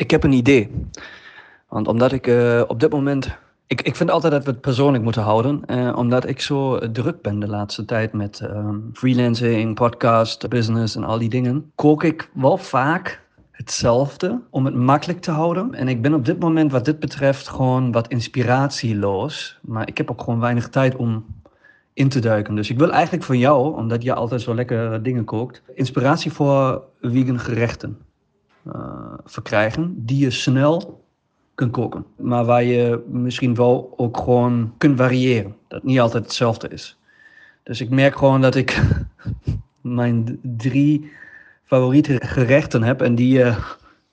Ik heb een idee. Want omdat ik uh, op dit moment. Ik, ik vind altijd dat we het persoonlijk moeten houden. Uh, omdat ik zo druk ben de laatste tijd met um, freelancing, podcast, business en al die dingen. Kook ik wel vaak hetzelfde om het makkelijk te houden. En ik ben op dit moment wat dit betreft gewoon wat inspiratieloos. Maar ik heb ook gewoon weinig tijd om in te duiken. Dus ik wil eigenlijk van jou, omdat je altijd zo lekker dingen kookt, inspiratie voor vegan gerechten uh, verkrijgen die je snel kunt koken. Maar waar je misschien wel ook gewoon kunt variëren. Dat niet altijd hetzelfde is. Dus ik merk gewoon dat ik mijn drie favoriete gerechten heb en die uh,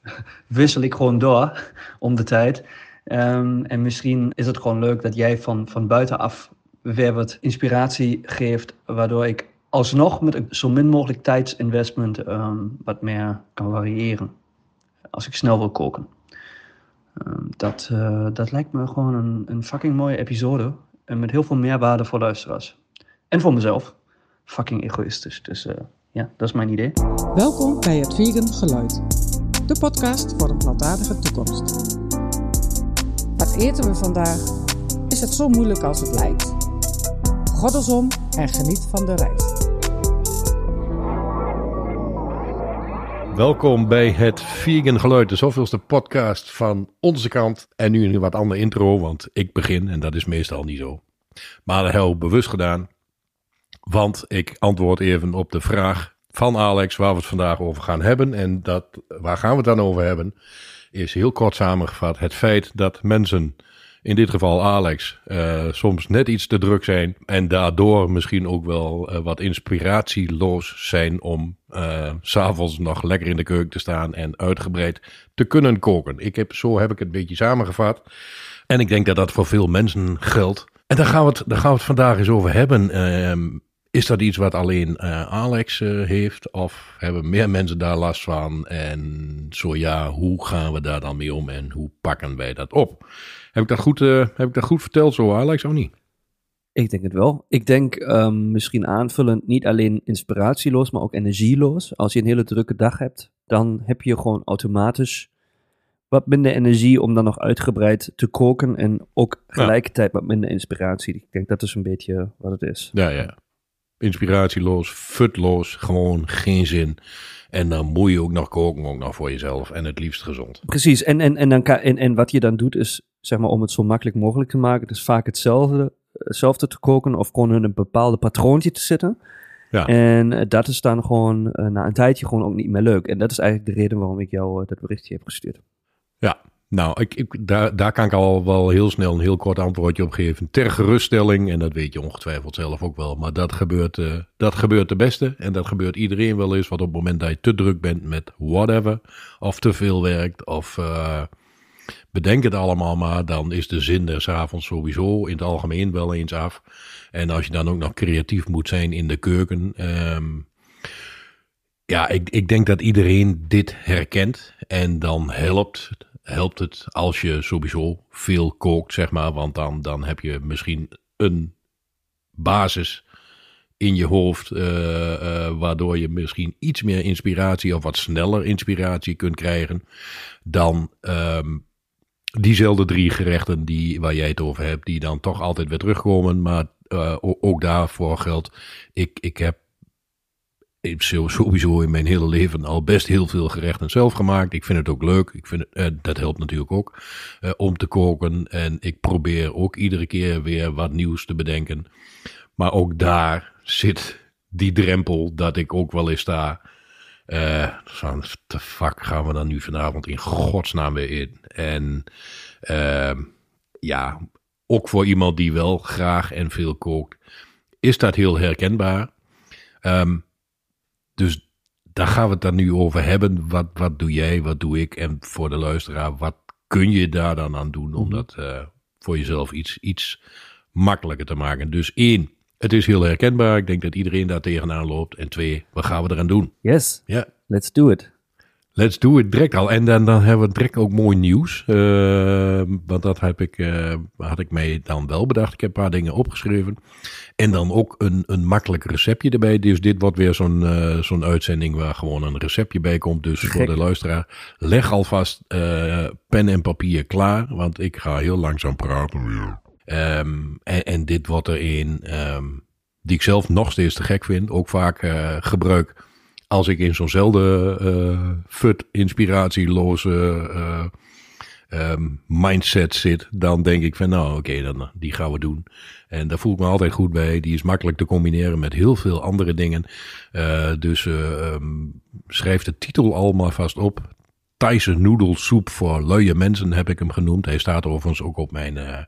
wissel ik gewoon door om de tijd. Um, en misschien is het gewoon leuk dat jij van, van buitenaf weer wat inspiratie geeft, waardoor ik alsnog met zo min mogelijk tijdsinvestment um, wat meer kan variëren. Als ik snel wil koken. Um, dat, uh, dat lijkt me gewoon een, een fucking mooie episode. En met heel veel meerwaarde voor luisteraars. En voor mezelf. Fucking egoïstisch. Dus uh, ja, dat is mijn idee. Welkom bij het Vegan Geluid. De podcast voor een plantaardige toekomst. Wat eten we vandaag? Is het zo moeilijk als het lijkt? Goddelsom en geniet van de reis. Welkom bij het Vegan Geluid, de zoveelste podcast van onze kant. En nu een wat andere intro, want ik begin en dat is meestal niet zo. Maar ik bewust gedaan, want ik antwoord even op de vraag van Alex waar we het vandaag over gaan hebben. En dat, waar gaan we het dan over hebben? Is heel kort samengevat het feit dat mensen in dit geval Alex, uh, soms net iets te druk zijn. En daardoor misschien ook wel uh, wat inspiratieloos zijn om uh, s'avonds nog lekker in de keuken te staan en uitgebreid te kunnen koken. Ik heb, zo heb ik het een beetje samengevat. En ik denk dat dat voor veel mensen geldt. En daar gaan we het, gaan we het vandaag eens over hebben. Ehm, is dat iets wat alleen Alex heeft? Of hebben meer mensen daar last van? En zo ja, hoe gaan we daar dan mee om en hoe pakken wij dat op? Heb ik dat goed, uh, heb ik dat goed verteld zo, Alex, of niet? Ik denk het wel. Ik denk um, misschien aanvullend niet alleen inspiratieloos, maar ook energieloos. Als je een hele drukke dag hebt, dan heb je gewoon automatisch wat minder energie om dan nog uitgebreid te koken. En ook gelijkertijd wat minder inspiratie. Ik denk dat is een beetje wat het is. Ja, ja. Inspiratieloos, futloos, gewoon geen zin. En dan moet je ook nog koken, ook nog voor jezelf. En het liefst gezond. Precies. En, en, en, dan kan, en, en wat je dan doet is, zeg maar, om het zo makkelijk mogelijk te maken, dus vaak hetzelfde, hetzelfde te koken of gewoon in een bepaalde patroontje te zitten. Ja. En uh, dat is dan gewoon uh, na een tijdje gewoon ook niet meer leuk. En dat is eigenlijk de reden waarom ik jou uh, dat berichtje heb gestuurd. Ja, nou, ik, ik, daar, daar kan ik al wel heel snel een heel kort antwoordje op geven. Ter geruststelling, en dat weet je ongetwijfeld zelf ook wel, maar dat gebeurt, uh, dat gebeurt de beste. En dat gebeurt iedereen wel eens, wat op het moment dat je te druk bent met whatever, of te veel werkt, of uh, bedenk het allemaal maar, dan is de zin des avonds sowieso in het algemeen wel eens af. En als je dan ook nog creatief moet zijn in de keuken, um, ja, ik, ik denk dat iedereen dit herkent en dan helpt helpt het als je sowieso veel kookt, zeg maar. Want dan, dan heb je misschien een basis in je hoofd, uh, uh, waardoor je misschien iets meer inspiratie of wat sneller inspiratie kunt krijgen dan um, diezelfde drie gerechten die, waar jij het over hebt, die dan toch altijd weer terugkomen. Maar uh, ook daarvoor geldt, ik, ik heb sowieso in mijn hele leven al best heel veel gerechten zelf gemaakt. Ik vind het ook leuk. Ik vind het, uh, dat helpt natuurlijk ook uh, om te koken. En ik probeer ook iedere keer weer wat nieuws te bedenken. Maar ook daar zit die drempel dat ik ook wel eens sta. Uh, van, de fuck gaan we dan nu vanavond in godsnaam weer in? En ehm, ja, ook voor iemand die wel graag en veel kookt, is dat heel herkenbaar. Um, dus daar gaan we het dan nu over hebben. Wat, wat doe jij, wat doe ik? En voor de luisteraar, wat kun je daar dan aan doen om mhm. dat uh, voor jezelf iets, iets makkelijker te maken? Dus één, het is heel herkenbaar. Ik denk dat iedereen daar tegenaan loopt. En twee, wat gaan we eraan doen? Yes, ja. let's do it. Let's do it direct al. En dan, dan hebben we direct ook mooi nieuws. Uh, want dat heb ik, uh, had ik mij dan wel bedacht. Ik heb een paar dingen opgeschreven. En dan ook een, een makkelijk receptje erbij. Dus dit wordt weer zo'n uh, zo'n uitzending waar gewoon een receptje bij komt. Dus Gek. voor de luisteraar, leg alvast pen en papier klaar. Want ik ga heel langzaam praten weer. Um, en, dit wordt er een um, die ik zelf nog steeds te gek vind. Ook vaak gebruik als ik in zo'nzelfde uh, fut, inspiratieloze uh, um, mindset zit, dan denk ik van nou oké, dan die gaan we doen. En daar voel ik me altijd goed bij. Die is makkelijk te combineren met heel veel andere dingen. Dus schrijf de titel al maar vast op. Thaise noedelsoep voor luie mensen heb ik hem genoemd. Hij staat overigens ook op mijn, uh,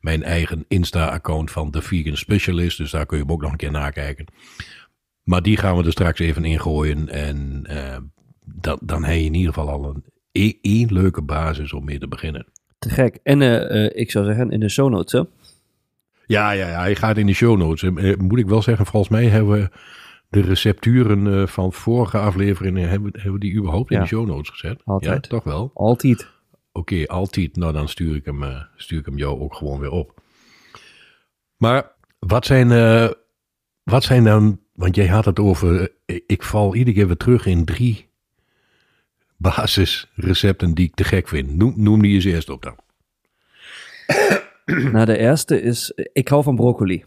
mijn eigen Insta-account van The Vegan Specialist. Dus daar kun je hem ook nog een keer nakijken. Maar die gaan we er straks even ingooien. En uh, dat, dan heb je in ieder geval al een e-, één leuke basis om mee te beginnen. Te gek. En uh, ik zou zeggen in de show notes, hè? Ja, ja, ja, hij gaat in de show notes. moet ik wel zeggen, volgens mij hebben we de recepturen van vorige afleveringen, hebben, hebben we die überhaupt ja. in de show notes gezet? Altijd. Ja, toch wel? Altijd. Oké, okay, altijd. Nou, dan stuur ik, hem, stuur ik hem jou ook gewoon weer op. Maar wat zijn, wat zijn dan want jij had het over, eh, ik val iedere keer weer terug in drie basisrecepten die ik te gek vind. Noem, noem die eens eerst op dan. Nou, de eerste is, ik hou van broccoli.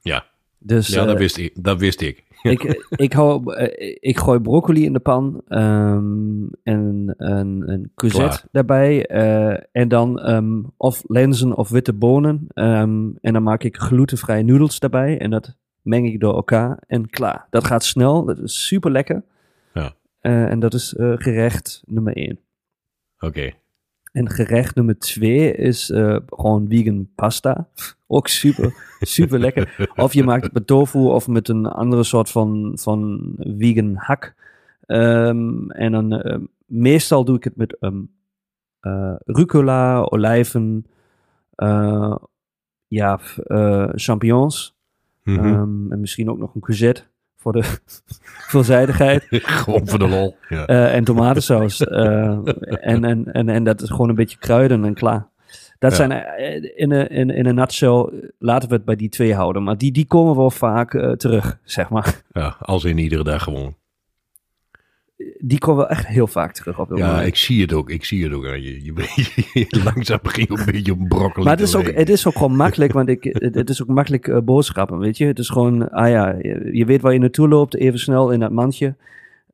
Ja, dus, ja dat, uh, wist ik, dat wist ik. Ik, ik, hou, uh, ik gooi broccoli in de pan um, en een, een courgette Klaar. daarbij. Uh, en dan um, of lenzen of witte bonen. Um, en dan maak ik glutenvrije noedels daarbij. En dat meng ik door elkaar en klaar. Dat gaat snel, dat is super lekker. Ja. Uh, en dat is uh, gerecht nummer 1. Oké. Okay. En gerecht nummer 2 is uh, gewoon vegan pasta. Ook super, super lekker. Of je maakt het met tofu of met een andere soort van, van vegan hak. Um, en dan meestal doe ik het met um, rucola, olijven, ja, champignons. Mm -hmm. um, en misschien ook nog een courgette voor de veelzijdigheid. gewoon voor de lol. Ja. Uh, en tomatensaus. uh, en, en, en, en dat is gewoon een beetje kruiden en klaar. Dat ja. zijn in een, in, in een nutshell, laten we het bij die twee houden. Maar die, die komen wel vaak uh, terug, zeg maar. Ja, als in iedere dag gewoon die komen wel echt heel vaak terug op. Ja, ik zie het ook. Ik zie het ook aan je. je, je langzaam begin je een beetje op broccoli. Maar het is, ook, het is ook gewoon makkelijk, want ik, het, het is ook makkelijk uh, boodschappen, weet je. Het is gewoon, ah ja, je, je, weet waar je naartoe loopt, even snel in dat mandje.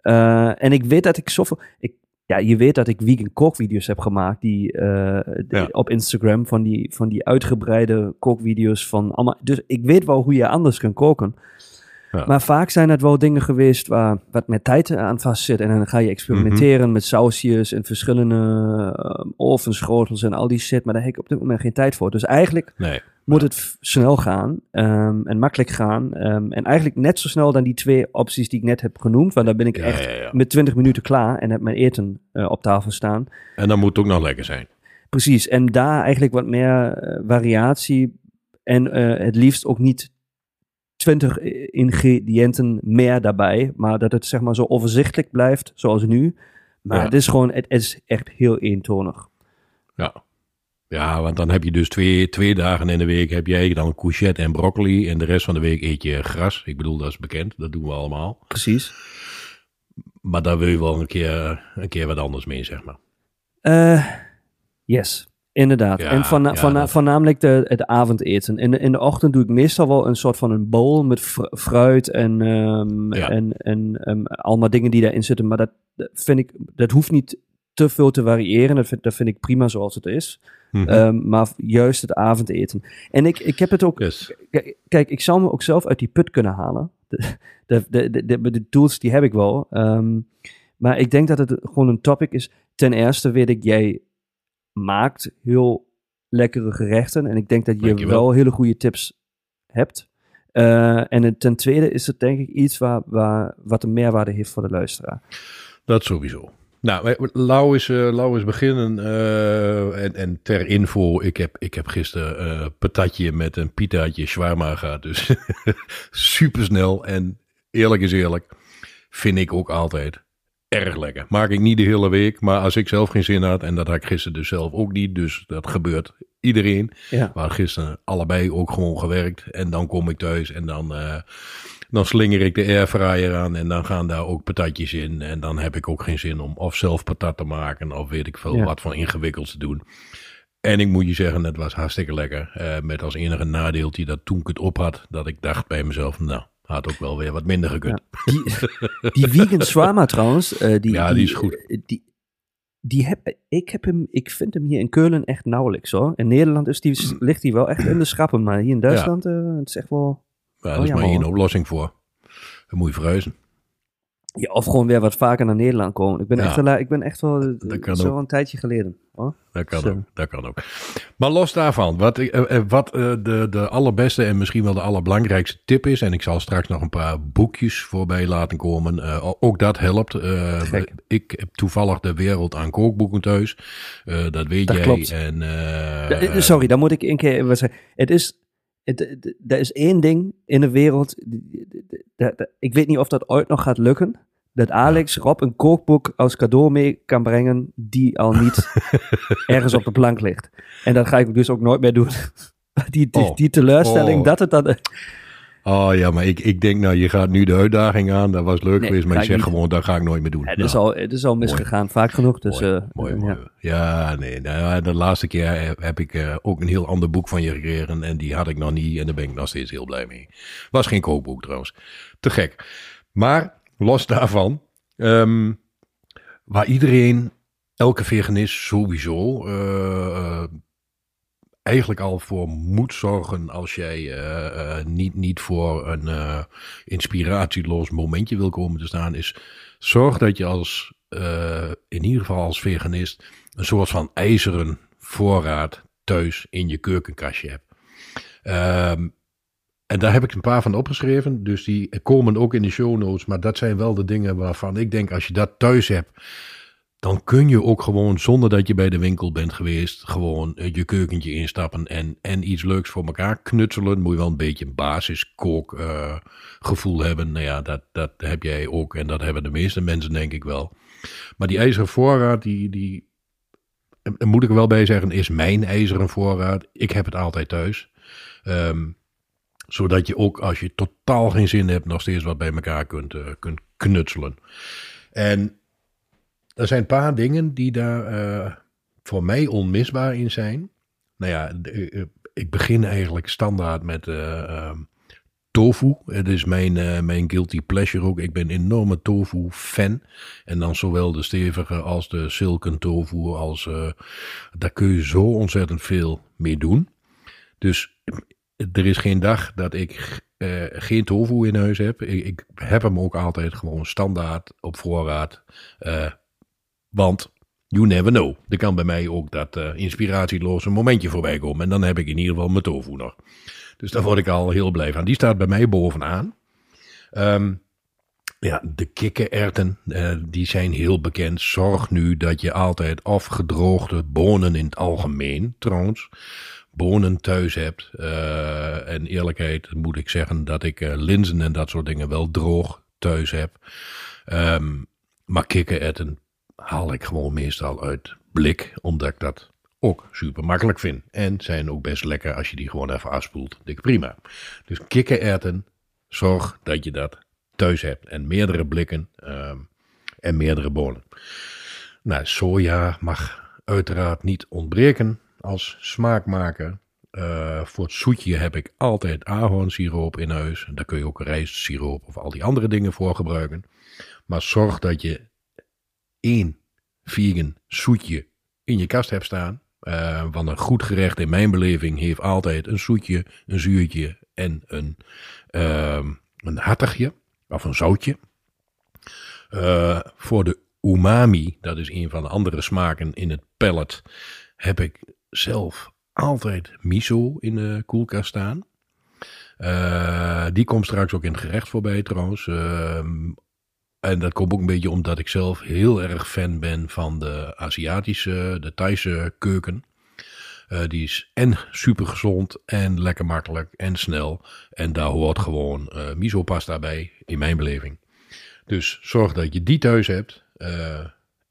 Uh, en ik weet dat ik zoveel... Ik, ja, je weet dat ik vegan kookvideo's heb gemaakt die, uh, ja. op Instagram van die, van die uitgebreide kookvideo's van allemaal. Dus ik weet wel hoe je anders kan koken. Ja. Maar vaak zijn het wel dingen geweest waar wat met tijd aan vast zit. En dan ga je experimenteren mm -hmm. met sausjes en verschillende uh, ovenschotels en al die shit. Maar daar heb ik op dit moment geen tijd voor. Dus eigenlijk nee. moet ja. het snel gaan um, en makkelijk gaan. Um, en eigenlijk net zo snel dan die twee opties die ik net heb genoemd. Want dan ben ik ja, echt met 20 minuten klaar en heb mijn eten uh, op tafel staan. En dan moet het ook nog lekker zijn. Precies. En daar eigenlijk wat meer uh, variatie. En het liefst ook niet 20 ingrediënten meer daarbij. Maar dat het zeg maar zo overzichtelijk blijft, zoals nu. Maar ja. het is gewoon, het is echt heel eentonig. Ja. Ja, want dan heb je dus twee, twee dagen in de week heb jij dan courgette en broccoli. En de rest van de week eet je gras. Ik bedoel, dat is bekend. Dat doen we allemaal. Precies. Maar daar wil je wel een keer, een keer wat anders mee, zeg maar. Uh, yes. Inderdaad. Ja, en van, ja, van, dat... voornamelijk de, het avondeten. In de, in de ochtend doe ik meestal wel een soort van een bowl met fruit en, um, ja. en, en um, allemaal dingen die daarin zitten. Maar dat, dat, vind ik, dat hoeft niet te veel te variëren. Dat vind, dat vind ik prima zoals het is. Mm -hmm. um, maar juist het avondeten. En ik, ik heb het ook. Yes. Kijk, ik zou me ook zelf uit die put kunnen halen. De, de, de, de, de tools die heb ik wel. maar ik denk dat het gewoon een topic is. Ten eerste weet ik, jij maakt heel lekkere gerechten. En ik denk dat je Dankjewel. wel hele goede tips hebt. Uh, en ten tweede is het denk ik iets waar, waar, wat een meerwaarde heeft voor de luisteraar. Dat sowieso. Nou, Lau is, uh, Lau is beginnen. Uh, en, en ter info, ik heb, ik heb gisteren uh, patatje met een pitaatje shawarma gehad. Dus super snel. En eerlijk is eerlijk, vind ik ook altijd erg lekker. Maak ik niet de hele week, maar als ik zelf geen zin had, en dat had ik gisteren dus zelf ook niet, dus dat gebeurt iedereen. Ja. Maar gisteren allebei ook gewoon gewerkt en dan kom ik thuis en dan, eh, dan slinger ik de airfryer aan en dan gaan daar ook patatjes in. En dan heb ik ook geen zin om of zelf patat te maken of weet ik veel Ja. wat van ingewikkeld te doen. En ik moet je zeggen, het was hartstikke lekker. Eh, met als enige nadeeltje dat toen ik het op had, dat ik dacht bij mezelf, nou, had ook wel weer wat minder gekund. Die, die vegan shawarma trouwens. eh, die, Ja, die is goed. eh, Die, die heb, ik, heb hem, ik vind hem hier in Keulen echt nauwelijks hoor. In Nederland is die, ligt hij wel echt in de schappen. Maar hier in Duitsland eh, het is echt wel... Ja, Oh, daar is maar één oplossing voor. Dan moet je verhuizen. Ja, of gewoon weer wat vaker naar Nederland komen. Ik ben, Ja. echt, wel- ik ben echt wel... Dat zo ook. een tijdje geleden. Hoor. Dat kan Zo. ook. Dat kan ook. Maar los daarvan, wat, eh, eh, wat eh, de, de allerbeste en misschien wel de allerbelangrijkste tip is, en ik zal straks nog een paar boekjes voorbij laten komen, eh, ook dat helpt. Eh, ik heb toevallig de wereld aan kookboeken thuis. Eh, dat weet Dat jij. klopt. En, eh, Ja, eh, Sorry, dan moet ik een keer wat zeggen. Het is... Er is één ding in de wereld. Ik weet niet of dat ooit nog gaat lukken. Dat Alex Rob een kookboek als cadeau mee kan brengen. die al niet ergens op de plank ligt. En dat ga ik dus ook nooit meer doen. Die, die, Oh. die teleurstelling Oh. dat het dan. Oh ja, maar ik, ik denk nou, je gaat nu de uitdaging aan. Dat was leuk Nee, geweest, maar ik zeg niet. gewoon, dat ga ik nooit meer doen. Het Nou. is, al, het is al misgegaan, vaak genoeg. Dus, mooi, eh, mooi, eh, mooi. ja. Ja, nee. Nou, ja, de laatste keer heb- heb ik eh, ook een heel ander boek van je gekregen. En die had ik nog niet. En daar ben ik nog steeds heel blij mee. Was geen kookboek trouwens. Te gek. Maar los daarvan. ehm, waar iedereen, elke veganist sowieso... eh, eh, eigenlijk al voor moet zorgen als jij eh, niet, niet voor een eh, inspiratieloos momentje wil komen te staan, is zorg dat je als, in ieder geval als veganist, een soort van ijzeren voorraad thuis in je keukenkastje hebt. Ehm, en daar heb ik een paar van opgeschreven, dus die komen ook in de show notes, maar dat zijn wel de dingen waarvan ik denk, als je dat thuis hebt, dan kun je ook gewoon, zonder dat je bij de winkel bent geweest, gewoon eh, je keukentje instappen en, en iets leuks voor elkaar knutselen. Moet je wel een beetje een basiskook eh, gevoel hebben. Nou ja, dat, dat heb jij ook en dat hebben de meeste mensen denk ik wel. Maar die ijzeren voorraad, die, die eh, moet ik er wel bij zeggen, is mijn ijzeren voorraad. Ik heb het altijd thuis. Ehm, zodat je ook als je totaal geen zin hebt, nog steeds wat bij elkaar kunt, eh, kunt knutselen. En er zijn een paar dingen die daar eh, voor mij onmisbaar in zijn. Nou ja, eh, ik begin eigenlijk standaard met eh, ehm, tofu. Het is mijn, mijn guilty pleasure ook. Ik ben een enorme tofu fan. En dan zowel de stevige als de silken tofu. Als, eh, daar kun je zo ontzettend veel mee doen. Dus er is geen dag dat ik eh, geen tofu in huis heb. Ik, ik heb hem ook altijd gewoon standaard op voorraad. Eh, want you never know. Er kan bij mij ook dat eh, inspiratieloze momentje voorbij komen. En dan heb ik in ieder geval mijn tofu nog. Dus daar word ik al heel blij van. Die staat bij mij bovenaan. Ehm, ja, de kikkererwten, die zijn heel bekend. Zorg nu dat je altijd of gedroogde bonen in het algemeen, trouwens, bonen thuis hebt. Eh, en eerlijkheid moet ik zeggen dat ik eh, linzen en dat soort dingen wel droog thuis heb. Ehm, maar kikkererwten haal ik gewoon meestal uit blik, omdat ik dat ook super makkelijk vind. En zijn ook best lekker als je die gewoon even afspoelt. Dik prima. Dus kikkererwten, zorg dat je dat thuis hebt. En meerdere blikken ehm, en meerdere bonen. Nou, soja mag uiteraard niet ontbreken als smaakmaker. Eh, voor het zoetje heb ik altijd ahornsiroop in huis. Daar kun je ook rijstsiroop of al die andere dingen voor gebruiken. Maar zorg dat je één vegan zoetje in je kast hebt staan. Eh, want een goed gerecht in mijn beleving heeft altijd een zoetje, een zuurtje en een, ehm, een hartigje of een zoutje. Eh, voor de umami, dat is een van de andere smaken in het pallet, heb ik zelf altijd miso in de koelkast staan. Eh, die komt straks ook in het gerecht voorbij trouwens. Ehm, en dat komt ook een beetje omdat ik zelf heel erg fan ben van de Aziatische, de Thaise keuken. Eh, die is en super gezond en lekker makkelijk en snel. En daar hoort gewoon eh miso pasta bij, in mijn beleving. Dus zorg dat je die thuis hebt.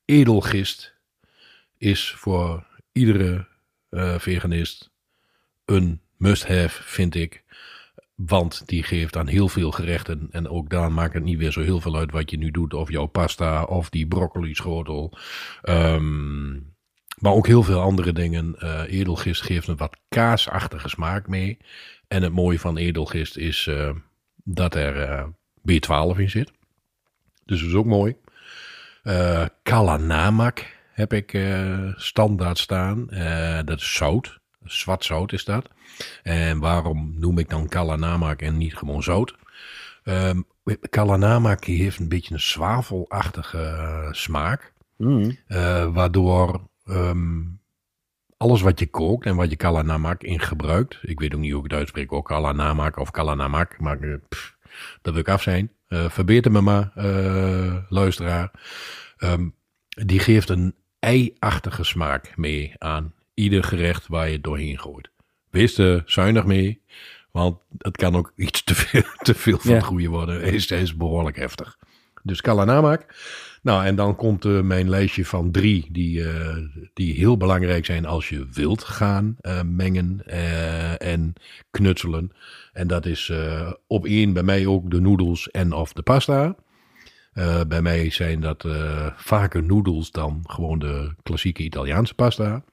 edelgist is voor iedere eh, veganist een must-have, vind ik. Want die geeft aan heel veel gerechten. En ook daar maakt het niet weer zo heel veel uit wat je nu doet. Of jouw pasta of die broccoli schotel. Ehm, maar ook heel veel andere dingen. Eh, edelgist geeft een wat kaasachtige smaak mee. En het mooie van edelgist is eh, dat er eh, B12 in zit. Dus dat is ook mooi. Eh Kalanamak heb ik eh, standaard staan. Eh, dat is zout. Zwart zout is dat. En waarom noem ik dan Kalanamak en niet gewoon zout? Ehm Kalanamak heeft een beetje een zwavelachtige eh, smaak. Mm. Eh, waardoor ehm, alles wat je kookt en wat je kalanamak in gebruikt. Ik weet ook niet hoe ik het uitspreek. Ook kalanamak of kalanamak. Maar pff, dat wil ik af zijn. Eh verbeter me maar, luisteraar. Ehm, die geeft een ei-achtige smaak mee aan ieder gerecht waar je het doorheen gooit. Wees er zuinig mee. Want het kan ook iets te veel, te veel van het goede worden. Hij is, is behoorlijk heftig. Dus kalanamak. Nou, en dan komt eh, mijn lijstje van drie die, eh, die heel belangrijk zijn als je wilt gaan eh, mengen en knutselen. En dat is op één bij mij ook de noedels en of de pasta. Eh, bij mij zijn dat eh, vaker noedels dan gewoon de klassieke Italiaanse pasta.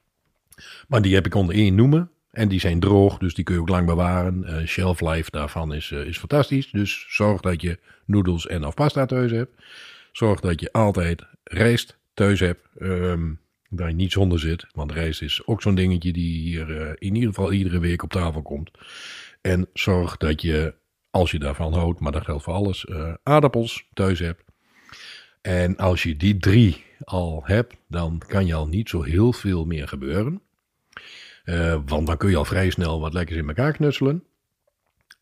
Maar die heb ik onder één noemen. En die zijn droog, dus die kun je ook lang bewaren. Eh, shelf life daarvan is, is fantastisch. Dus zorg dat je noedels en of pasta thuis hebt. Zorg dat je altijd rijst thuis hebt. ehm, dat je niet zonder zit. Want rijst is ook zo'n dingetje die hier in ieder geval iedere week op tafel komt. En zorg dat je, als je daarvan houdt, maar dat geldt voor alles, aardappels thuis hebt. En als je die drie al hebt, dan kan je al niet zo heel veel meer gebeuren. Eh, want dan kun je al vrij snel wat lekkers in elkaar knutselen.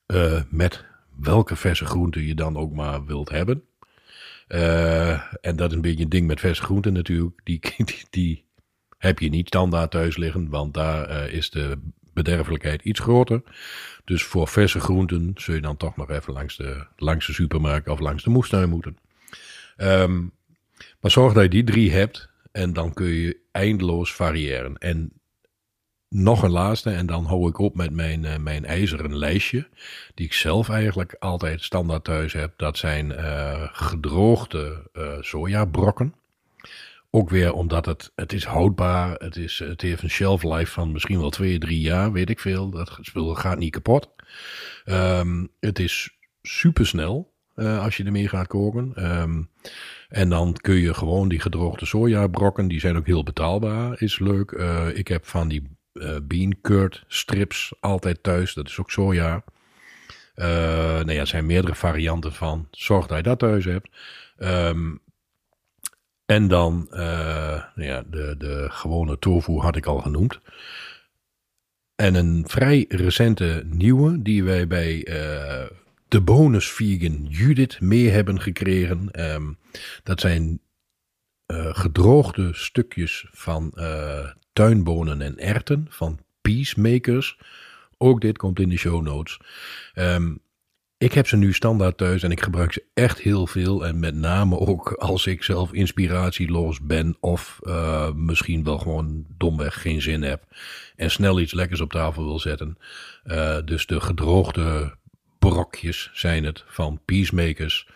Eh, met welke verse groenten je dan ook maar wilt hebben. Eh, en dat is een beetje een ding met verse groenten natuurlijk. Die, die, heb je niet standaard thuis liggen, want daar is de bederfelijkheid iets groter. Dus voor verse groenten zul je dan toch nog even langs de, langs de supermarkt of langs de moestuin moeten. Ehm, maar zorg dat je die drie hebt en dan kun je eindeloos variëren. En nog een laatste, en dan hou ik op met mijn, eh, mijn ijzeren lijstje, die ik zelf eigenlijk altijd standaard thuis heb. Dat zijn eh, gedroogde eh, sojabrokken. Ook weer omdat het, het is houdbaar, het, is, het heeft een shelf life van misschien wel twee, drie jaar, weet ik veel. Dat spul gaat niet kapot. Ehm, het is supersnel eh, als je ermee gaat koken. Ehm, en dan kun je gewoon die gedroogde sojabrokken, die zijn ook heel betaalbaar, is leuk. Eh, ik heb van die eh bean curd strips altijd thuis, dat is ook soja. Nou ja, er zijn meerdere varianten van. Zorg dat je dat thuis hebt. Ehm, en dan, nou ja, de, de gewone tofu had ik al genoemd. En een vrij recente nieuwe, die wij bij de bonus vegan Judith mee hebben gekregen. Ehm, dat zijn eh, gedroogde stukjes van eh, tuinbonen en erten van Peacemakers. Ook dit komt in de show notes. Ehm, ik heb ze nu standaard thuis en ik gebruik ze echt heel veel. En met name ook als ik zelf inspiratieloos ben of eh, misschien wel gewoon domweg geen zin heb. En snel iets lekkers op tafel wil zetten. Dus de gedroogde brokjes zijn het van Peacemakers.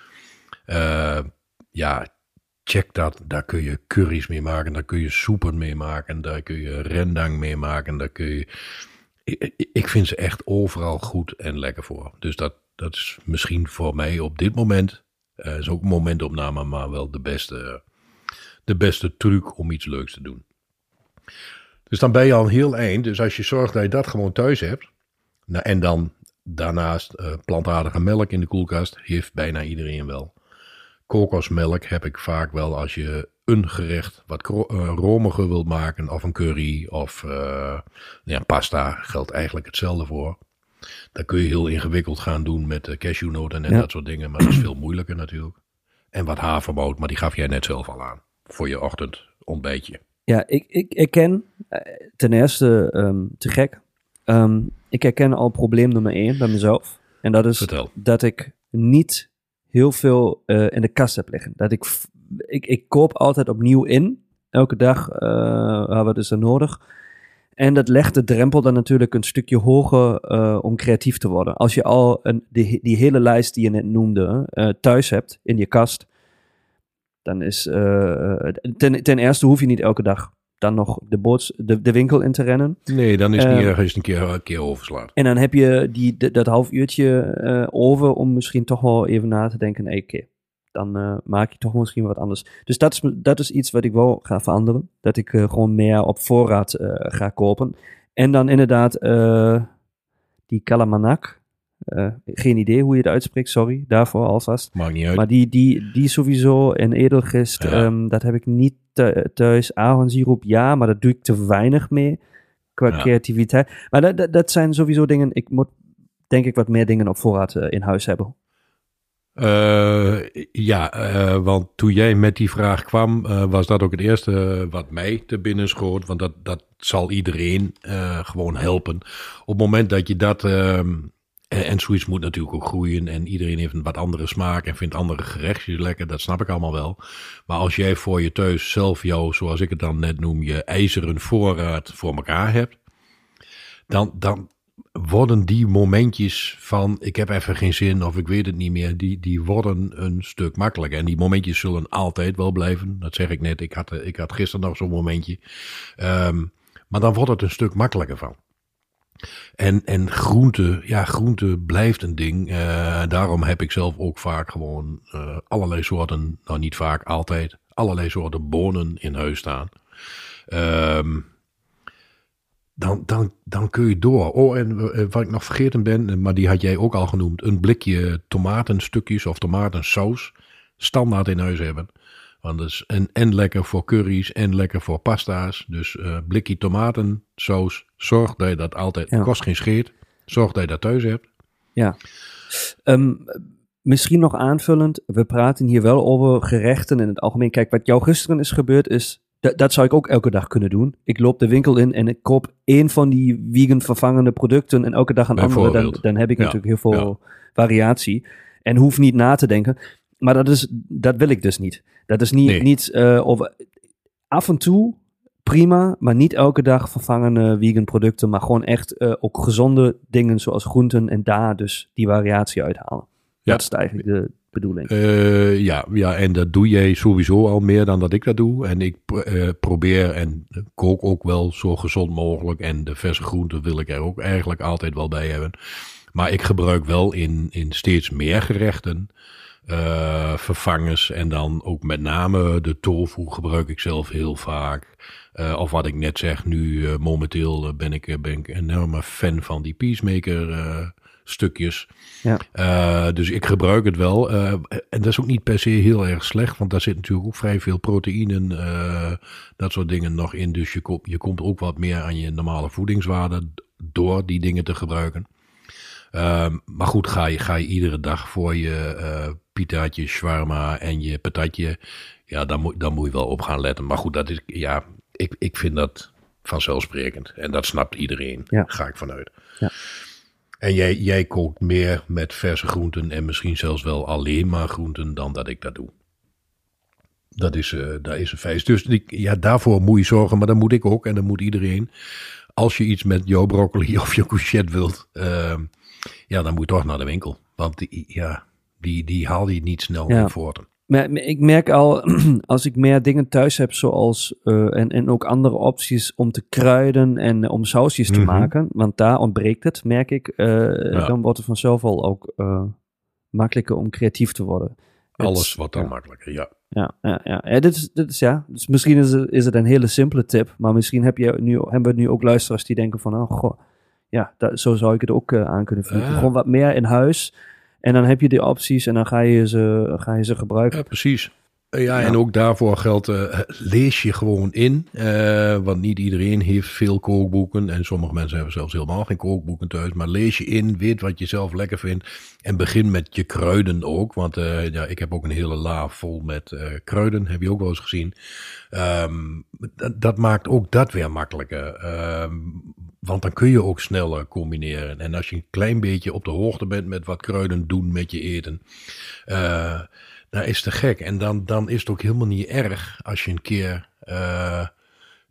Eh, ja, check dat. Daar kun je curry's mee maken. Daar kun je soepen mee maken. Daar kun je rendang mee maken. Daar kun je... Ik, vind ze echt overal goed en lekker voor. Dus dat, dat is misschien voor mij op dit moment... eh, is ook momentopname, maar wel de beste, de beste truc om iets leuks te doen. Dus dan ben je al heel eind. Dus als je zorgt dat je dat gewoon thuis hebt. Nou, en dan daarnaast eh, plantaardige melk in de koelkast. Heeft bijna iedereen wel. Kokosmelk heb ik vaak wel als je een gerecht wat eh, romiger wilt maken. Of een curry of eh, ja, pasta. Geldt eigenlijk hetzelfde voor. Dan kun je heel ingewikkeld gaan doen met cashewnoten en Ja. dat soort dingen. Maar dat is veel moeilijker natuurlijk. En wat havermout, maar die gaf jij net zelf al aan. Voor je ochtendontbijtje. Ja, ik, ik herken eh, ten eerste ehm, te gek. Ehm, ik herken al probleem nummer één bij mezelf. En dat is Vertel. dat ik niet heel veel eh, in de kast heb liggen. Dat ik ik, ik koop altijd opnieuw in. Elke dag uh, wat is er nodig. En dat legt de drempel dan natuurlijk een stukje hoger uh, om creatief te worden. Als je al een, die, die hele lijst die je net noemde uh, thuis hebt in je kast, dan is ten, ten eerste hoef je niet elke dag dan nog de, boods, de, de winkel in te rennen. Nee, dan is het niet ergens een keer, een keer overslaat. En dan heb je die, dat half uurtje uh, over om misschien toch wel even na te denken, oké, okay, dan uh, maak je toch misschien wat anders. Dus dat is, dat is iets wat ik wel ga veranderen. Dat ik gewoon meer op voorraad ga kopen. En dan inderdaad die Kalamanak. geen idee hoe je het uitspreekt, sorry daarvoor alvast. Maakt niet uit. Maar die, die, die sowieso en edelgist, ja. um, dat heb ik niet thuis. Ahornsiroop, ja, maar dat doe ik te weinig mee qua ja. creativiteit. Maar dat, dat, dat, zijn sowieso dingen, ik moet denk ik wat meer dingen op voorraad uh, in huis hebben. Uh, ja, uh, want toen jij met die vraag kwam, was dat ook het eerste wat mij te binnen schoot. Want dat, dat zal iedereen gewoon helpen. Op het moment dat je dat ehm, en, en zoiets moet natuurlijk ook groeien. En iedereen heeft een wat andere smaak en vindt andere gerechtjes lekker. Dat snap ik allemaal wel. Maar als jij voor je thuis zelf jou, zoals ik het dan net noem, je ijzeren voorraad voor elkaar hebt. Dan, dan worden die momentjes van ik heb even geen zin of ik weet het niet meer. Die, die worden een stuk makkelijker. En die momentjes zullen altijd wel blijven. Dat zeg ik net. Ik had, ik had gisteren nog zo'n momentje. Um, maar dan wordt het een stuk makkelijker van. En, en groente, ja, groente blijft een ding. Uh, daarom heb ik zelf ook vaak gewoon uh, allerlei soorten, nou niet vaak, altijd, allerlei soorten bonen in huis staan. Um, dan, dan, dan kun je door. Oh, en uh, wat ik nog vergeten ben, maar die had jij ook al genoemd, een blikje tomatenstukjes of tomatensaus standaard in huis hebben. Want is en, en lekker voor curry's en lekker voor pasta's. Dus uh, blikje tomatensaus. Zorg dat je dat altijd, ja. kost geen scheet. Zorg dat je dat thuis hebt. Ja. Um, misschien nog aanvullend. We praten hier wel over gerechten in het algemeen. Kijk, wat jou gisteren is gebeurd is... Dat zou ik ook elke dag kunnen doen. Ik loop de winkel in en ik koop één van die vegan vervangende producten en elke dag een andere. Dan, dan heb ik ja. natuurlijk heel veel ja. variatie. En hoef niet na te denken. Maar dat, is, dat wil ik dus niet. Dat is niet, nee. niet uh, over, af en toe prima, maar niet elke dag vervangende vegan producten, maar gewoon echt uh, ook gezonde dingen zoals groenten en daar dus die variatie uithalen. Ja. Dat is eigenlijk de bedoeling. Uh, ja, ja, en dat doe jij sowieso al meer dan dat ik dat doe. En ik uh, probeer en kook ook wel zo gezond mogelijk. En de verse groenten wil ik er ook eigenlijk altijd wel bij hebben. Maar ik gebruik wel in, in steeds meer gerechten uh, vervangers. En dan ook met name de tofu gebruik ik zelf heel vaak. Uh, of wat ik net zeg, nu uh, momenteel ben, ik, ben ik een enorme fan van die Peacemaker stukjes. Ja. dus ik gebruik het wel. en dat is ook niet per se heel erg slecht, want daar zit natuurlijk ook vrij veel proteïnen, dat soort dingen nog in. Dus je, kom, je komt ook wat meer aan je normale voedingswaarde door die dingen te gebruiken. Uh, maar goed, ga je, ga je iedere dag voor je pitaatje, shawarma en je patatje. Ja, dan moet, dan moet je wel op gaan letten. Maar goed, dat is, ja, ik, ik vind dat vanzelfsprekend. En dat snapt iedereen, ja. ga ik vanuit. Ja. En jij, jij kookt meer met verse groenten en misschien zelfs wel alleen maar groenten dan dat ik dat doe. Dat is, uh, dat is een feest. Dus die, ja, daarvoor moet je zorgen, maar dan moet ik ook en dan moet iedereen. Als je iets met jouw broccoli of je courgette wilt, uh, ja, dan moet je toch naar de winkel. Want die, ja, die, die haal je niet snel ja. voort. Maar ik merk al, als ik meer dingen thuis heb, zoals uh, en, en ook andere opties om te kruiden en om sausjes mm -hmm. te maken, want daar ontbreekt het, merk ik, uh, ja. dan wordt het vanzelf al ook uh, makkelijker om creatief te worden. Alles wordt dan ja. makkelijker, ja. Ja, ja, ja. ja dit, is, dit is ja. Dus misschien is het, is het een hele simpele tip, maar misschien heb je nu, hebben we nu ook luisteraars die denken van, oh goh, ja, dat, zo zou ik het ook aan kunnen vliegen. Gewoon wat meer in huis. En dan heb je die opties en dan ga je ze, ga je ze gebruiken. Ja, precies. Ja, ja, en ook daarvoor geldt, uh, lees je gewoon in. Uh, want niet iedereen heeft veel kookboeken. En sommige mensen hebben zelfs helemaal geen kookboeken thuis. Maar lees je in, weet wat je zelf lekker vindt. En begin met je kruiden ook. Want uh, ja, ik heb ook een hele la vol met kruiden. Heb je ook wel eens gezien. Um, dat maakt ook dat weer makkelijker. Um, want dan kun je ook sneller combineren. En als je een klein beetje op de hoogte bent met wat kruiden doen met je eten. Uh, Dat is te gek. En dan, dan is het ook helemaal niet erg als je een keer uh,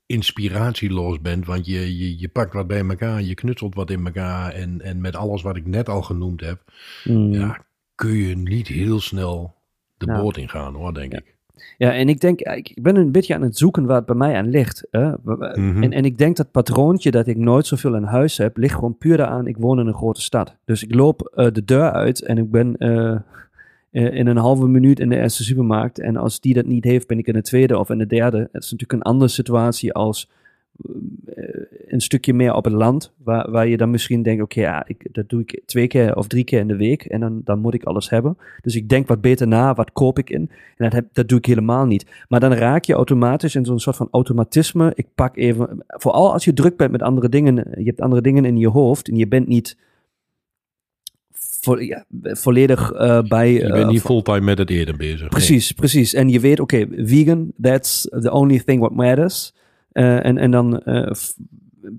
inspiratieloos bent. Want je, je, je pakt wat bij elkaar, je knutselt wat in elkaar. En, en met alles wat ik net al genoemd heb, Mm. ja, kun je niet heel snel de Nou. boot ingaan hoor, denk ik. Ja, en ik denk, ik ik ben een beetje aan het zoeken waar het bij mij aan ligt. Hè? Mhm. en, en ik denk dat patroontje dat ik nooit zoveel in huis heb, ligt gewoon puur daaraan, ik woon in een grote stad. Dus ik loop eh, de deur uit en ik ben eh, eh, in een halve minuut in de eerste supermarkt. En als die dat niet heeft, ben ik in de tweede of in de derde. Het is natuurlijk een andere situatie als eh, een stukje meer op het land, waar, waar je dan misschien denkt, oké, ja, ik, dat doe ik twee keer of drie keer in de week en dan, dan moet ik alles hebben. Dus ik denk wat beter na, wat koop ik in. En dat, heb, dat doe ik helemaal niet. Maar dan raak je automatisch in zo'n soort van automatisme. Ik pak even, vooral als je druk bent met andere dingen, je hebt andere dingen in je hoofd en je bent niet vo- ja, volledig eh, bij... Je eh, bent niet vo- fulltime met het eten bezig. Nee. Precies, precies. En je weet, oké, vegan, that's the only thing what matters. Eh, en, en dan, eh,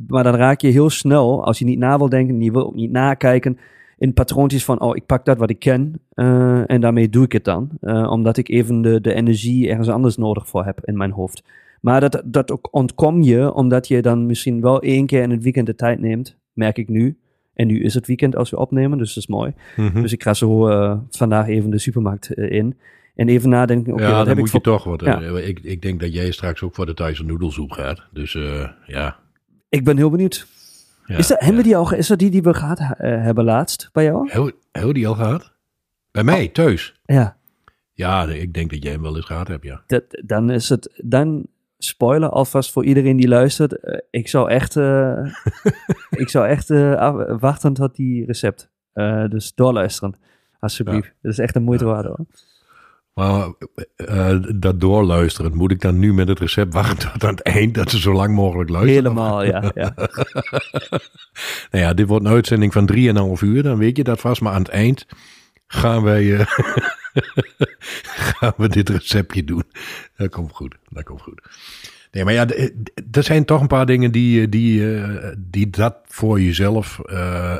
maar dan raak je heel snel, als je niet na wil denken, en je wil ook niet nakijken, in patroontjes van, oh, ik pak dat wat ik ken eh, en daarmee doe ik het dan. Omdat ik even de, de energie ergens anders nodig voor heb in mijn hoofd. Maar dat, dat ook ontkom je, omdat je dan misschien wel één keer in het weekend de tijd neemt, merk ik nu. En nu is het weekend als we opnemen, dus dat is mooi. Mhm. Dus ik ga zo vandaag even de supermarkt in. En even nadenken, oké, ja, wat dan heb ik moet voor... je toch wat. Ja. eh, Ik, ik denk dat jij straks ook voor de Thaise noedelsoep gaat. Dus eh, ja. Ik ben heel benieuwd. ja. is, dat, hebben die al, is dat die die we gehad eh, hebben laatst bij jou? Heel, heel die al gehad? Bij mij, thuis? Ja, Ja, ik denk dat jij hem wel eens gehad hebt, ja. dat, dan is het... Dan, spoiler alvast voor iedereen die luistert. ik zou echt, ik zou echt wachten tot die recept. Eh, dus doorluisteren, alsjeblieft. Dat is echt een moeite waard hoor. Maar eh, dat doorluisteren, moet ik dan nu met het recept wachten tot aan het eind, dat ze zo lang mogelijk luisteren? Helemaal, ja. ja. Nou ja, dit wordt een uitzending van 3,5 uur, dan weet je dat vast. Maar aan het eind gaan wij eh, gaan we dit receptje doen. Dat komt goed, dat komt goed. Nee, maar ja, er zijn toch een paar dingen die, eh, die, die dat voor jezelf,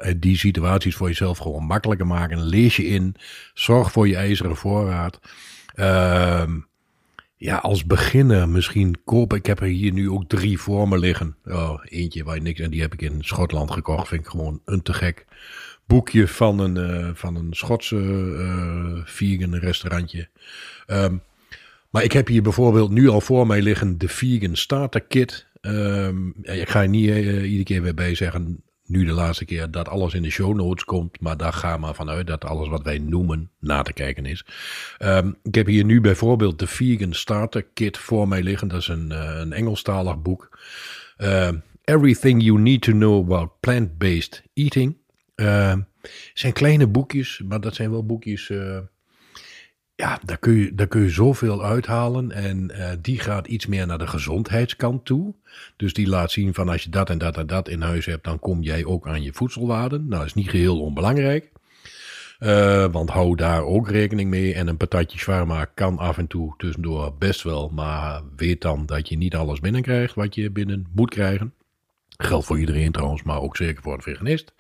en die situaties voor jezelf gewoon makkelijker maken. Lees je in, zorg voor je ijzeren voorraad. Ehm, ja, als beginner misschien kopen. Ik heb er hier nu ook drie voor me liggen. Oh, eentje waar je niks... En die heb ik in Schotland gekocht. Vind ik gewoon een te gek boekje van een, eh, van een Schotse eh vegan restaurantje. Ehm, maar ik heb hier bijvoorbeeld nu al voor mij liggen de Vegan Starter Kit. Ehm, ik ga er niet eh, iedere keer weer bij zeggen, nu de laatste keer, dat alles in de show notes komt. Maar daar ga maar vanuit dat alles wat wij noemen na te kijken is. Ehm, ik heb hier nu bijvoorbeeld de Vegan Starter Kit voor mij liggen. Dat is een, eh, een Engelstalig boek. Ehm, Everything you need to know about plant-based eating. Ehm, het zijn kleine boekjes, maar dat zijn wel boekjes... ja, daar kun, je, daar kun je zoveel uithalen. En eh, die gaat iets meer naar de gezondheidskant toe. Dus die laat zien van als je dat en dat en dat in huis hebt, dan kom jij ook aan je voedselwaarden. Nou, is niet geheel onbelangrijk. Eh, want hou daar ook rekening mee. En een patatje shawarma kan af en toe tussendoor best wel. Maar weet dan dat je niet alles binnenkrijgt wat je binnen moet krijgen. Geldt voor iedereen trouwens, maar ook zeker voor een veganist.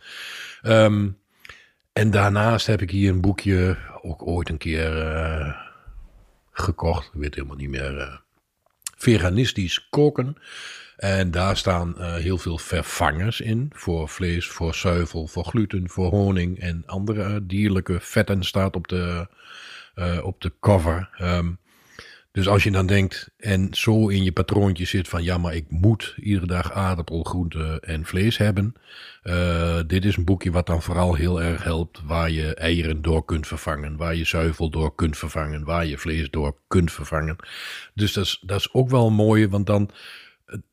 Ehm, en daarnaast heb ik hier een boekje, ook ooit een keer eh, gekocht. Ik weet helemaal niet meer. eh, veganistisch koken. En daar staan eh, heel veel vervangers in. Voor vlees, voor zuivel, voor gluten, voor honing en andere dierlijke vetten staat op de, op de cover. Ehm, dus als je dan denkt en zo in je patroontje zit van ja, maar ik moet iedere dag aardappel, groente en vlees hebben. Eh, dit is een boekje wat dan vooral heel erg helpt waar je eieren door kunt vervangen, waar je zuivel door kunt vervangen, waar je vlees door kunt vervangen. Dus dat is, dat is ook wel mooi, want dan,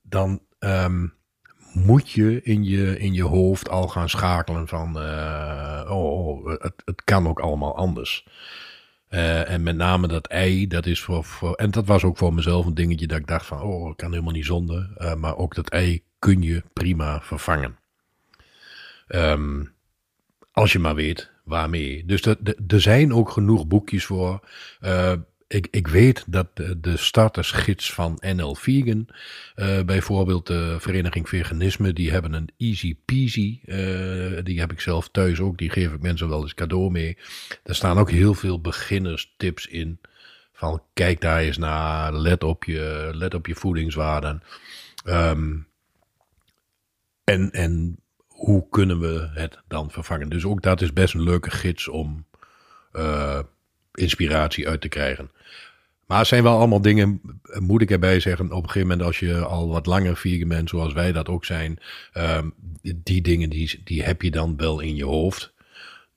dan ehm, moet je in, je in je hoofd al gaan schakelen van eh, oh, oh, het, het kan ook allemaal anders. Eh, en met name dat ei, dat is voor, voor. En dat was ook voor mezelf een dingetje dat ik dacht van, oh, ik kan helemaal niet zonder. Eh, maar ook dat ei kun je prima vervangen. Ehm, als je maar weet waarmee. Dus er- zijn ook genoeg boekjes voor. Eh, ik, ik weet dat de, de startersgids van NL Vegan, uh, bijvoorbeeld de Vereniging Veganisme, die hebben een easy peasy. Uh, die heb ik zelf thuis ook, die geef ik mensen wel eens cadeau mee. Daar staan ook heel veel beginnerstips in. Van kijk daar eens naar, let op je, let op je voedingswaarden. Um, en, en hoe kunnen we het dan vervangen? Dus ook dat is best een leuke gids om uh, inspiratie uit te krijgen. Maar het zijn wel allemaal dingen, moet ik erbij zeggen, op een gegeven moment als je al wat langer vegan bent, zoals wij dat ook zijn, um, die dingen die, die heb je dan wel in je hoofd.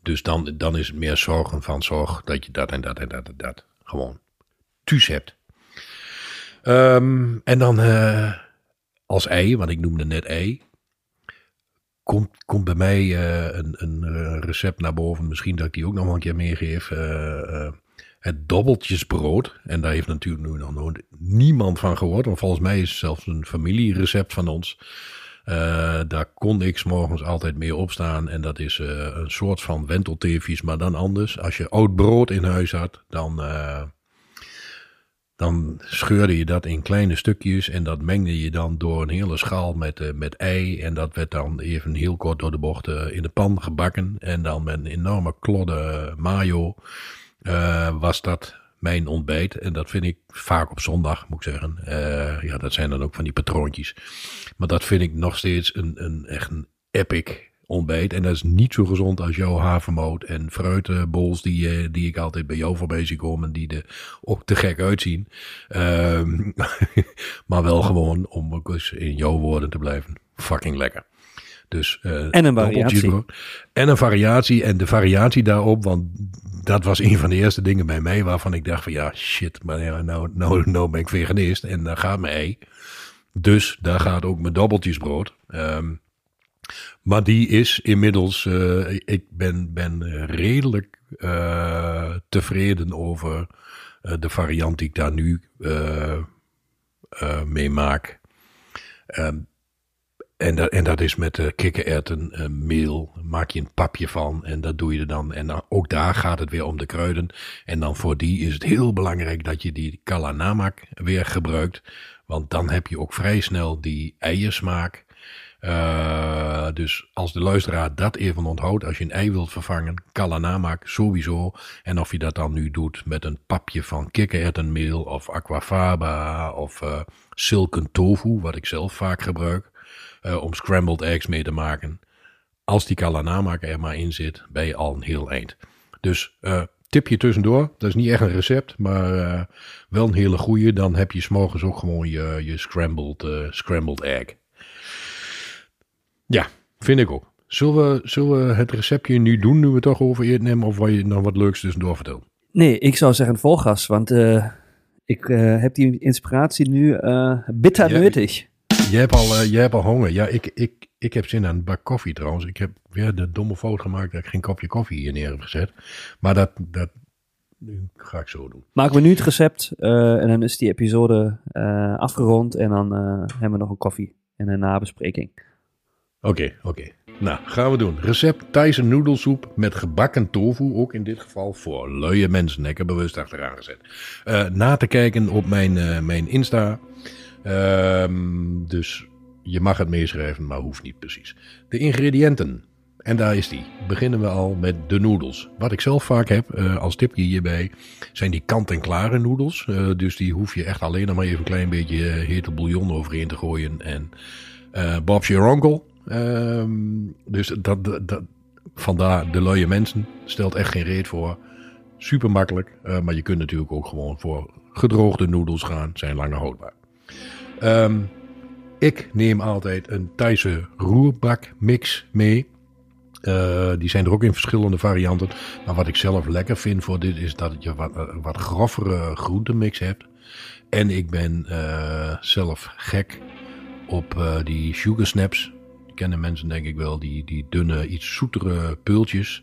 Dus dan, dan is het meer zorgen van zorg dat je dat en dat en dat en dat gewoon thuis hebt. Um, en dan uh, als ei, want ik noemde net ei, komt, komt bij mij uh, een, een recept naar boven. Misschien dat ik die ook nog een keer meegeef. Uh, het dobbeltjesbrood. En daar heeft natuurlijk nu nog nooit niemand van gehoord. Want volgens mij is het zelfs een familierecept van ons. Daar kon ik s morgens altijd mee opstaan. En dat is een soort van wentelteefjes, maar dan anders. Als je oud brood in huis had, dan, dan scheurde je dat in kleine stukjes. En dat mengde je dan door een hele schaal met, met ei. En dat werd dan even heel kort door de bocht in de pan gebakken. En dan met een enorme klodde mayo uh, was dat mijn ontbijt. En dat vind ik vaak op zondag, moet ik zeggen. Ja, dat zijn dan ook van die patroontjes. Maar dat vind ik nog steeds een, een echt een epic ontbijt. En dat is niet zo gezond als jouw havermout en fruitenbols die, uh, die ik altijd bij jou voorbij zie komen. Die er ook te gek uitzien. Uh, maar wel gewoon, om ook eens in jouw woorden te blijven, fucking lekker. Dus, uh, en een variatie. En een variatie. En de variatie daarop, want dat was een van de eerste dingen bij mij waarvan ik dacht van ja, shit, maar ja, nou, nou, nou ben ik veganist en daar gaat mijn ei. Dus daar gaat ook mijn dobbeltjesbrood. Um, maar die is inmiddels, uh, ik ben, ben redelijk uh, tevreden over uh, de variant die ik daar nu mee maak. Um, en dat, en dat is met uh, kikkererwten, meel, maak je een papje van en dat doe je er dan. En ook daar gaat het weer om de kruiden. En dan voor die is het heel belangrijk dat je die kalanamak weer gebruikt. Want dan heb je ook vrij snel die eiersmaak. Uh, dus als de luisteraar dat even onthoudt, als je een ei wilt vervangen, kalanamak sowieso. En of je dat dan nu doet met een papje van kikkererwtenmeel of aquafaba of uh, silken tofu, wat ik zelf vaak gebruik uh, om scrambled eggs mee te maken. Als die kalanamaak er maar in zit, ben je al een heel eind. Dus tipje tussendoor. Dat is niet echt een recept, maar wel een hele goede. Dan heb je s'morgens ook gewoon je, je scrambled, scrambled egg. Ja, vind ik ook. Zullen we, zullen we het receptje nu doen, nu we toch over nemen? Of wil je nog wat leuks tussendoor vertellen? Nee, ik zou zeggen volgas, want ik heb die inspiratie nu bitter ja, nötig. Je hebt al, uh, je hebt al honger. Ja, ik, ik, ik heb zin aan een bak koffie trouwens. Ik heb weer de domme fout gemaakt dat ik geen kopje koffie hier neer heb gezet. Maar dat, dat ga ik zo doen. Maken we nu het recept uh, en dan is die episode uh, afgerond. En dan hebben we nog een koffie en een nabespreking. Oké, oké. Nou, gaan we doen. Recept Thaise noedelsoep met gebakken tofu. Ook in dit geval voor luie mensen. Ik bewust achteraan gezet. na te kijken op mijn, mijn Insta. Um, dus je mag het meeschrijven, maar hoeft niet precies. De ingrediënten. En daar is die. Beginnen we al met de noedels. Wat ik zelf vaak heb uh, als tipje hierbij zijn die kant-en-klare noedels. Dus die hoef je echt alleen nog maar even een klein beetje hete bouillon overheen te gooien. En Bob's your uncle. Um, dus dat, dat, vandaar de luie mensen. Stelt echt geen reet voor. Super makkelijk. maar je kunt natuurlijk ook gewoon voor gedroogde noedels gaan. Zijn langer houdbaar. Um, ik neem altijd een Thaise roerbakmix mee. Uh, die zijn er ook in verschillende varianten. Maar wat ik zelf lekker vind voor dit is dat je wat, uh, wat grovere groentemix hebt. En ik ben zelf gek op die sugar snaps. Kennen mensen denk ik wel. Die, die dunne, iets zoetere pultjes.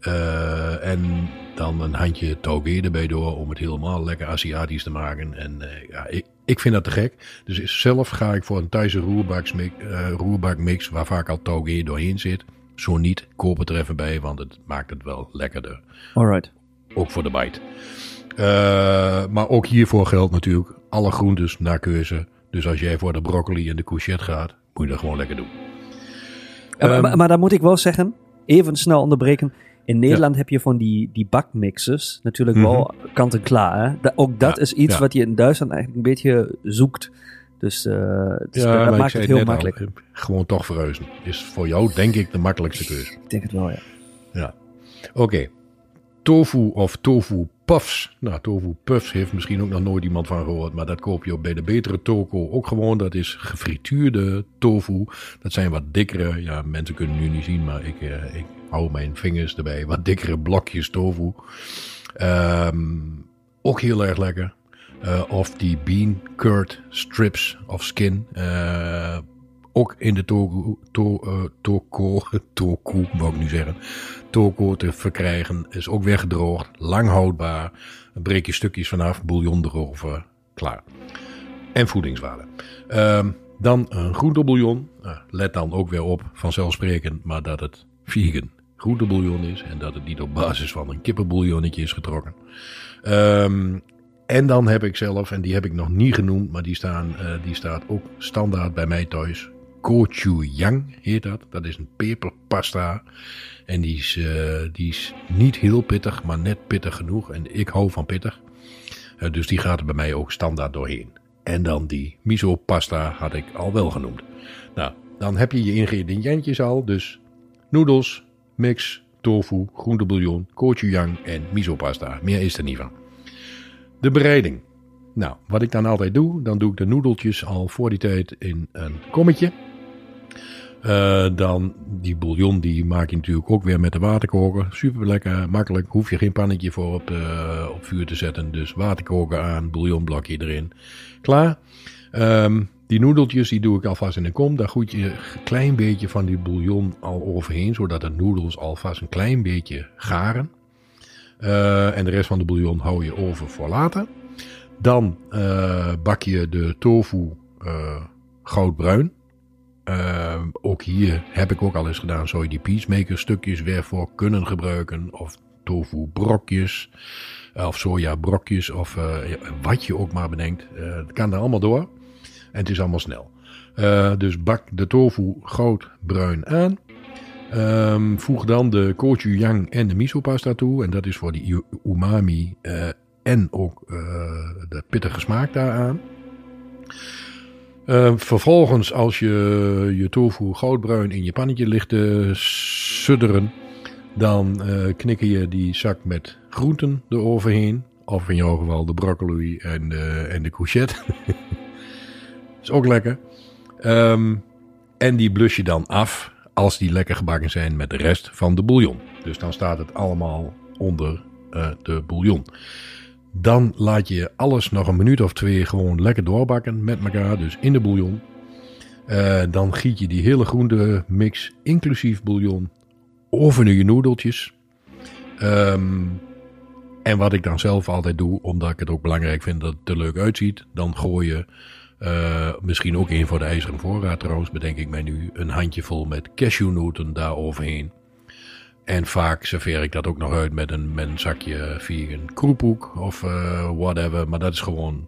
Uh, en dan een handje tauge erbij door om het helemaal lekker Aziatisch te maken. En uh, ja, ik, ik vind dat te gek. Dus zelf ga ik voor een Thaise roerbakmix, uh, roerbakmix waar vaak al tauge doorheen zit. Zo niet, koop het er even bij, want het maakt het wel lekkerder. Alright. ook voor de bite. Eh, maar ook hiervoor geldt natuurlijk alle groentes naar keuze. Dus als jij voor de broccoli en de courgette gaat, moet je dat gewoon lekker doen. Maar, Ehm, maar, maar dan moet ik wel zeggen, even snel onderbreken. In Nederland heb je van die, die bakmixers natuurlijk wel kant-en-klaar. Da- ook dat Mhm. Ja, is iets ja. wat je in Duitsland eigenlijk een beetje zoekt. Dus, eh, dus dat, maakt het heel al, makkelijk. gewoon toch verhuizen. Is voor jou denk ik de makkelijkste keuze. Ik denk het wel, ja. Ja. Oké. Tofu of tofu puffs. Nou, tofu puffs heeft misschien ook nog nooit iemand van gehoord. Maar dat koop je ook bij de betere toko ook gewoon. Dat is gefrituurde tofu. Dat zijn wat dikkere. Ja, mensen kunnen nu niet zien. Maar ik, eh, ik hou mijn vingers erbij. Wat dikkere blokjes tofu. Ehm, ook heel erg lekker. Eh, of die bean curd strips of skin. Eh, ook in de toku, to, eh, toko, toku, wou ik nu zeggen. Toko te verkrijgen. Is ook weggedroogd. Lang houdbaar. Breek je stukjes vanaf. Bouillon erover. Klaar. En voedingswaarde. Ehm, dan een groentebouillon. Nou, let dan ook weer op, vanzelfsprekend, maar dat het vegan groentebouillon is. En dat het niet op basis van een kippenbouillonnetje is getrokken. Ehm, en dan heb ik zelf, en die heb ik nog niet genoemd, maar die, staan, eh, die staat ook standaard bij mij thuis. Gochujang heet dat. Dat is een peperpasta. En die is, eh, die is niet heel pittig, maar net pittig genoeg. En ik hou van pittig. Eh, dus die gaat er bij mij ook standaard doorheen. En dan die miso pasta had ik al wel genoemd. Nou, dan heb je je ingrediëntjes al. Dus noedels, mix, tofu, groentebouillon, gochujang en miso pasta. Meer is er niet van. De bereiding. Nou, wat ik dan altijd doe, dan doe ik de noedeltjes al voor die tijd in een kommetje. Eh, dan die bouillon, die maak je natuurlijk ook weer met de waterkoker. Super lekker, makkelijk. Hoef je geen pannetje voor op, eh, op vuur te zetten. Dus waterkoker aan, bouillonblokje erin. Klaar. Ehm, die noedeltjes, die doe ik alvast in een kom. Daar goed je een klein beetje van die bouillon al overheen. Zodat de noedels alvast een klein beetje garen. Eh, en de rest van de bouillon hou je over voor later. Dan bak je de tofu goudbruin. Uh, ook hier heb ik ook al eens gedaan. Zou je die peacemaker stukjes weer voor kunnen gebruiken. Of tofu brokjes. Of soja brokjes. Of uh, wat je ook maar bedenkt. Uh, het kan er allemaal door. En het is allemaal snel. Dus bak de tofu goudbruin aan. Um, voeg dan de gochujang en de miso pasta toe. En dat is voor die umami en ook de pittige smaak daaraan. Uh, vervolgens, als je je tofu goudbruin in je pannetje ligt te sudderen, dan uh, knikken je die zak met groenten eroverheen. Of in jouw geval de broccoli en de, en de courgette. is ook lekker. Um, en die blus je dan af als die lekker gebakken zijn met de rest van de bouillon. Dus dan staat het allemaal onder uh, de bouillon. Dan laat je alles nog een minuut of twee gewoon lekker doorbakken met elkaar. Dus in de bouillon. Uh, dan giet je die hele groente mix, inclusief bouillon, over je noedeltjes. Um, en wat ik dan zelf altijd doe, omdat ik het ook belangrijk vind dat het er leuk uitziet. Dan gooi je uh, misschien ook een voor de ijzeren voorraad trouwens, bedenk ik mij nu. Een handjevol met cashewnoten daar overheen. En vaak serveer ik dat ook nog uit met een, met een zakje vegan kroephoek of uh, whatever. Maar dat is gewoon,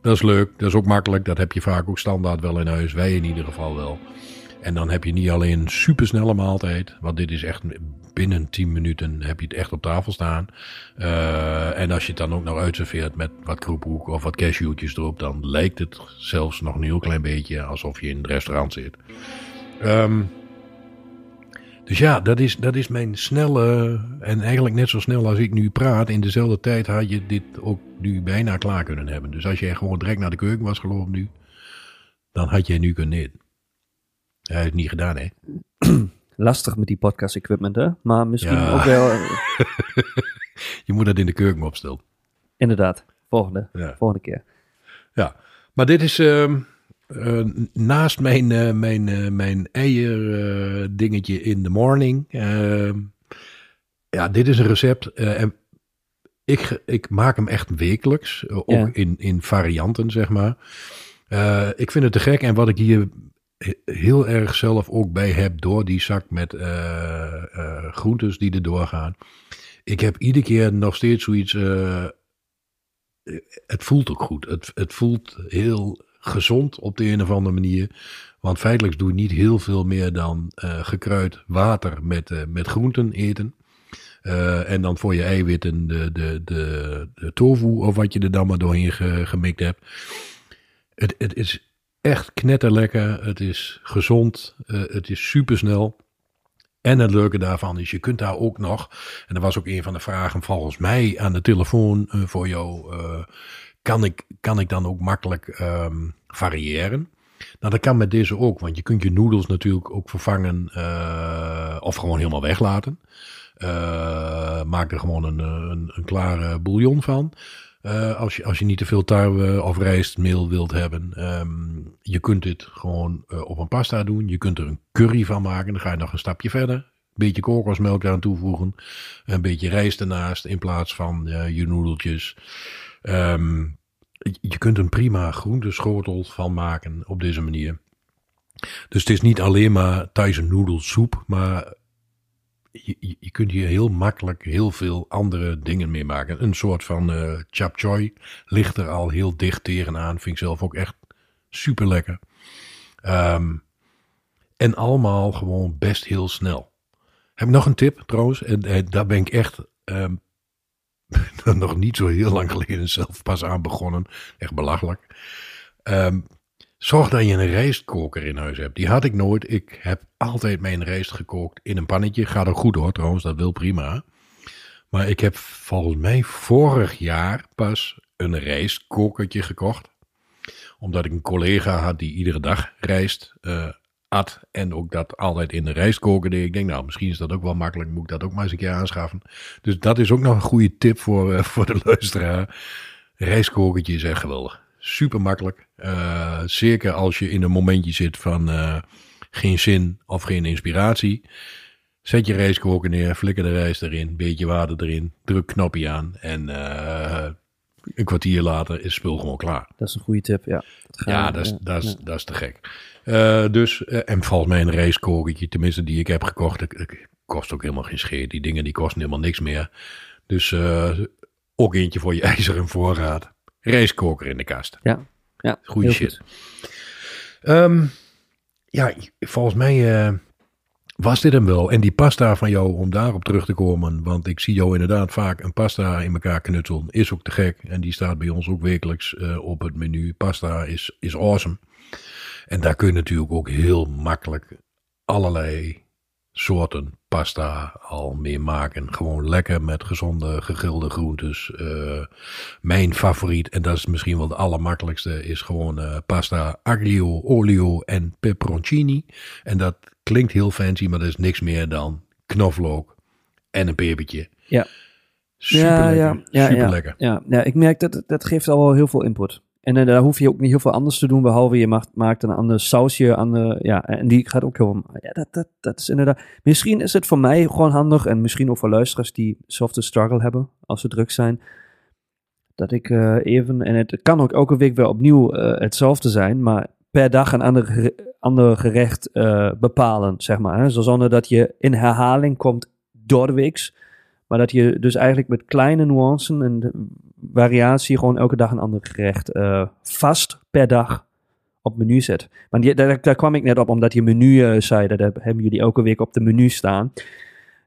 dat is leuk. Dat is ook makkelijk. Dat heb je vaak ook standaard wel in huis. Wij in ieder geval wel. En dan heb je niet alleen een supersnelle maaltijd. Want dit is echt binnen 10 minuten heb je het echt op tafel staan. Uh, en als je het dan ook nog uitserveert met wat kroephoek of wat cashewtjes erop. Dan lijkt het zelfs nog een heel klein beetje alsof je in het restaurant zit. Um, dus ja, dat is, dat is mijn snelle. En eigenlijk net zo snel als ik nu praat. In dezelfde tijd had je dit ook nu bijna klaar kunnen hebben. Dus als jij gewoon direct naar de keuken was gelopen nu. Dan had jij nu kunnen eten. Hij heeft het niet gedaan, hè? Lastig met die podcast equipment, hè? Maar misschien Ja. ook wel. je moet dat in de keuken opstellen. Inderdaad. Volgende. Ja. Volgende keer. Ja, maar dit is uh, uh, naast mijn, uh, mijn, mijn eier dingetje in the morning. ehm, ja, dit is een recept. en ik, ik maak hem echt wekelijks. ook Ja. in, in varianten, zeg maar. Eh, ik vind het te gek. En wat ik hier he- heel erg zelf ook bij heb door die zak met eh, eh, groentes die er doorgaan. ik heb iedere keer nog steeds zoiets. eh, het voelt ook goed. Het, het voelt heel gezond op de een of andere manier. Want feitelijk doe je niet heel veel meer dan eh, gekruid water met, eh, met groenten eten. Eh, en dan voor je eiwitten de, de, de, de tofu of wat je er dan maar doorheen ge- gemikt hebt. Het, het is echt knetterlekker. Het is gezond. het is supersnel. En het leuke daarvan is, je kunt daar ook nog, en dat was ook een van de vragen volgens mij aan de telefoon voor jou, kan, ik, kan ik dan ook makkelijk ehm, variëren? Nou, dat kan met deze ook, want je kunt je noedels natuurlijk ook vervangen eh, of gewoon helemaal weglaten. Eh, maak er gewoon een, een, een klare bouillon van. Eh, als, je, als je niet te veel tarwe of rijstmeel wilt hebben. Ehm, je kunt dit gewoon op een pasta doen. Je kunt er een curry van maken. Dan ga je nog een stapje verder. Een beetje kokosmelk aan toevoegen. Een beetje rijst ernaast in plaats van je noedeltjes. Ehm, je- kunt een prima groenteschotel van maken op deze manier. Dus het is niet alleen maar Thaise noedelsoep, maar je, kunt hier heel makkelijk heel veel andere dingen mee maken. Een soort van eh chap choy ligt er al heel dicht tegenaan. Vind ik zelf ook echt super lekker. en allemaal gewoon best heel snel. Heb ik nog een tip trouwens? En eh, daar ben ik echt ehm, nog niet zo heel lang geleden zelf pas aan begonnen. Echt belachelijk. Ehm, zorg dat je een rijstkoker in huis hebt. Die had ik nooit. Ik heb altijd mijn rijst gekookt in een pannetje. Gaat ook goed hoor trouwens, dat wil prima. Maar ik heb volgens mij vorig jaar pas een rijstkokertje gekocht. Omdat ik een collega had die iedere dag rijst eh, at. En ook dat altijd in de deed. Ik denk nou, misschien is dat ook wel makkelijk. Moet ik dat ook maar eens een keer aanschaffen. Dus dat is ook nog een goede tip voor, eh, voor de luisteraar. Rijstkokertje is echt geweldig. Super makkelijk. Eh, zeker als je in een momentje zit van eh, geen zin of geen inspiratie. Zet je rijstkoker neer, flikker de rijst erin, beetje water erin, druk knopje aan en een kwartier later is het spul gewoon klaar. Dat is een goede tip, ja. Dat Ja, we- dat is, ja, dat is, ja. dat is te gek. Eh, dus, eh, en volgens mij een rijstkokertje, tenminste die ik heb gekocht, dat, dat kost ook helemaal geen scheet. Die dingen die kosten helemaal niks meer. Dus eh, ook eentje voor je ijzeren voorraad. Rijstkoker in de kast. Ja, ja Goeie shit. goed. Ehm, ja, volgens mij was dit hem wel. En die pasta van jou, om daarop terug te komen. Want ik zie jou inderdaad vaak een pasta in elkaar knutselen. Is ook te gek. En die staat bij ons ook wekelijks eh, op het menu. Pasta is, is awesome. En daar kun je natuurlijk ook heel makkelijk allerlei soorten pasta al mee maken. Gewoon lekker met gezonde gegrilde groentes. Eh, mijn favoriet, en dat is misschien wel de allermakkelijkste, is gewoon eh, pasta aglio, olio en peperoncini. En dat klinkt heel fancy, maar dat is niks meer dan knoflook en een pepertje. Ja. Super ja, lekker. ja, ja, super ja. lekker. Ja, ja, ik merk dat dat geeft al wel heel veel input. En eh, daar hoef je ook niet heel veel anders te doen, behalve je maakt, maakt een ander sausje aan de, ja, en die gaat ook heel, ja, dat, dat, dat is inderdaad, misschien is het voor mij gewoon handig en misschien ook voor luisteraars die softe struggle hebben als ze druk zijn, dat ik eh, even, en het kan ook elke week weer opnieuw eh, hetzelfde zijn, maar per dag een ander, gere- ander gerecht eh, bepalen, zeg maar. Hè? Zo zonder dat je in herhaling komt door de weeks. Maar dat je dus eigenlijk met kleine nuancen en variatie gewoon elke dag een ander gerecht eh, vast per dag op menu zet. Want die, daar, daar kwam ik net op, omdat je menu eh, zei, dat heb- hebben jullie elke week op de menu staan.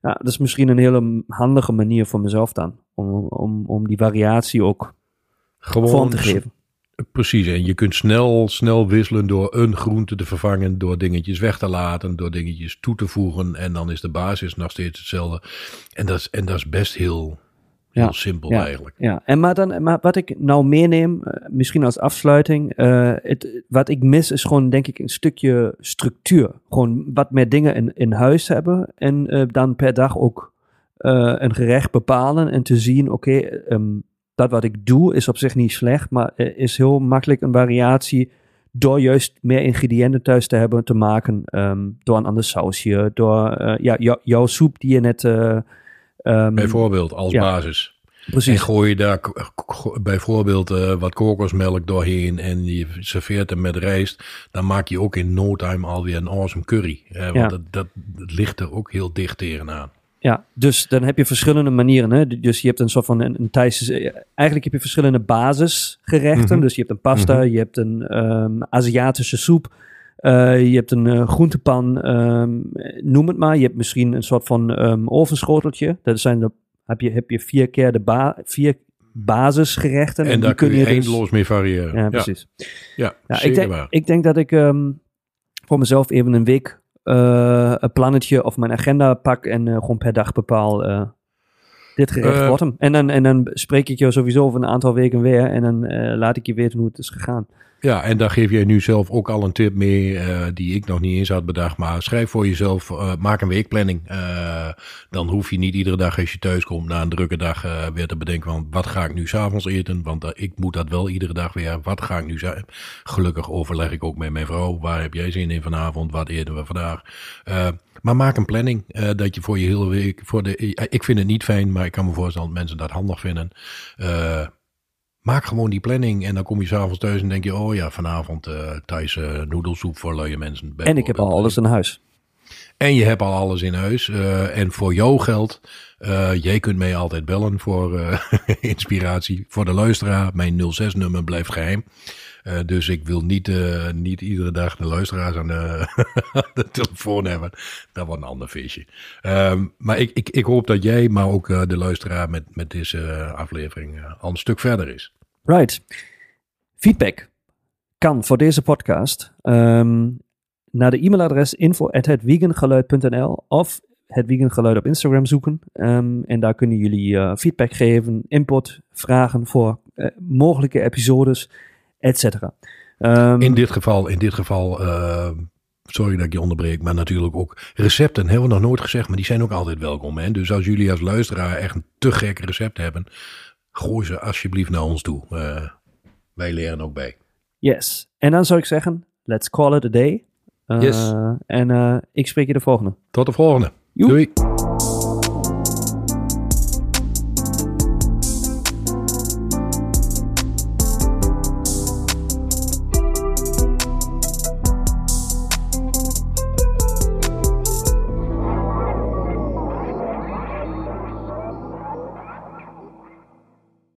Ja, dat is misschien een hele handige manier voor mezelf dan, om, om, om die variatie ook Gewoon vorm te geven. Precies, en je kunt snel, snel wisselen door een groente te vervangen, door dingetjes weg te laten, door dingetjes toe te voegen. En dan is de basis nog steeds hetzelfde. En dat is, en dat is best heel, heel Ja, simpel ja. eigenlijk. Ja, en maar, dan, maar wat ik nou meeneem, eh, misschien als afsluiting, eh, het, wat ik mis is gewoon denk ik een stukje structuur. Gewoon wat meer dingen in, in huis hebben en eh, dan per dag ook een gerecht bepalen en te zien, oké, ehm, dat wat ik doe is op zich niet slecht, maar is heel makkelijk een variatie door juist meer ingrediënten thuis te hebben te maken, ehm, door een ander sausje, door eh, ja, jou- jouw soep die je net... eh, ehm, Bijvoorbeeld als ja. basis. En precies. gooi je daar bijvoorbeeld eh, wat kokosmelk doorheen en je serveert hem met rijst, dan maak je ook in no time alweer een awesome curry. Want Ja. dat, dat, dat ligt er ook heel dicht tegenaan. Ja, dus dan heb je verschillende manieren. Hè? Dus je hebt een soort van een, een Thaise... Eigenlijk heb je verschillende basisgerechten. Mhm. Dus je hebt een pasta, Mhm. je hebt een ehm, Aziatische soep. eh, je hebt een eh, groentepan, ehm, noem het maar. Je hebt misschien een soort van ehm ovenschoteltje. Dat zijn de, heb, je, heb je vier keer de ba vier basisgerechten. En die daar kun je dus- eindeloos mee variëren. Ja, precies. Ja, Ja, zeker ik, denk, waar. ik denk dat ik voor mezelf even een week eh, plannetje of mijn agenda pak en eh, gewoon per dag bepaal. eh, dit gerecht Eh, wordt hem. En dan, en dan spreek ik je sowieso over een aantal weken weer. En dan eh, laat ik je weten hoe het is gegaan. Ja, en daar geef jij nu zelf ook al een tip mee eh, die ik nog niet eens had bedacht. Maar schrijf voor jezelf, eh, maak een weekplanning. Eh, dan hoef je niet iedere dag als je thuis komt na een drukke dag weer te bedenken van wat ga ik nu s'avonds eten. Want ik moet dat wel iedere dag weer. Wat ga ik nu zijn? Gelukkig overleg ik ook met mijn vrouw. Waar heb jij zin in vanavond? Wat eten we vandaag? Maar maak een planning dat je voor je hele week. Voor de, ik vind het niet fijn, maar ik kan me voorstellen dat mensen dat handig vinden. Maak gewoon die planning en dan kom je s'avonds thuis en denk je, oh ja, vanavond Thaise noedelsoep voor luie mensen. En ik heb al alles in huis. En je hebt al alles in huis. eh, en voor jou geldt, eh, jij kunt mij altijd bellen voor inspiratie. Voor de luisteraar, mijn 06-nummer blijft geheim. Eh, dus ik wil niet, eh, niet iedere dag de luisteraars aan de, de telefoon hebben. Dat wordt een ander feestje. Ehm, maar ik, ik, ik hoop dat jij, maar ook eh, de luisteraar met, met deze aflevering al een stuk verder is. Right. Feedback kan voor deze podcast ehm, naar de e-mailadres info@hetwegengeluid.nl of het Wegengeluid op Instagram zoeken. Ehm, en daar kunnen jullie feedback geven, input, vragen voor mogelijke episodes, Ehm, In dit geval, in dit geval eh, sorry dat ik je onderbreek, maar natuurlijk ook recepten hebben we nog nooit gezegd, maar die zijn ook altijd welkom. Hè? Dus als jullie als luisteraar echt een te gek recept hebben, gooi ze alsjeblieft naar ons toe. Eh, wij leren ook bij. Yes. En dan zou ik zeggen, let's call it a day. Eh, Yes. En eh, ik spreek je de volgende. Tot de volgende. Joep. Doei.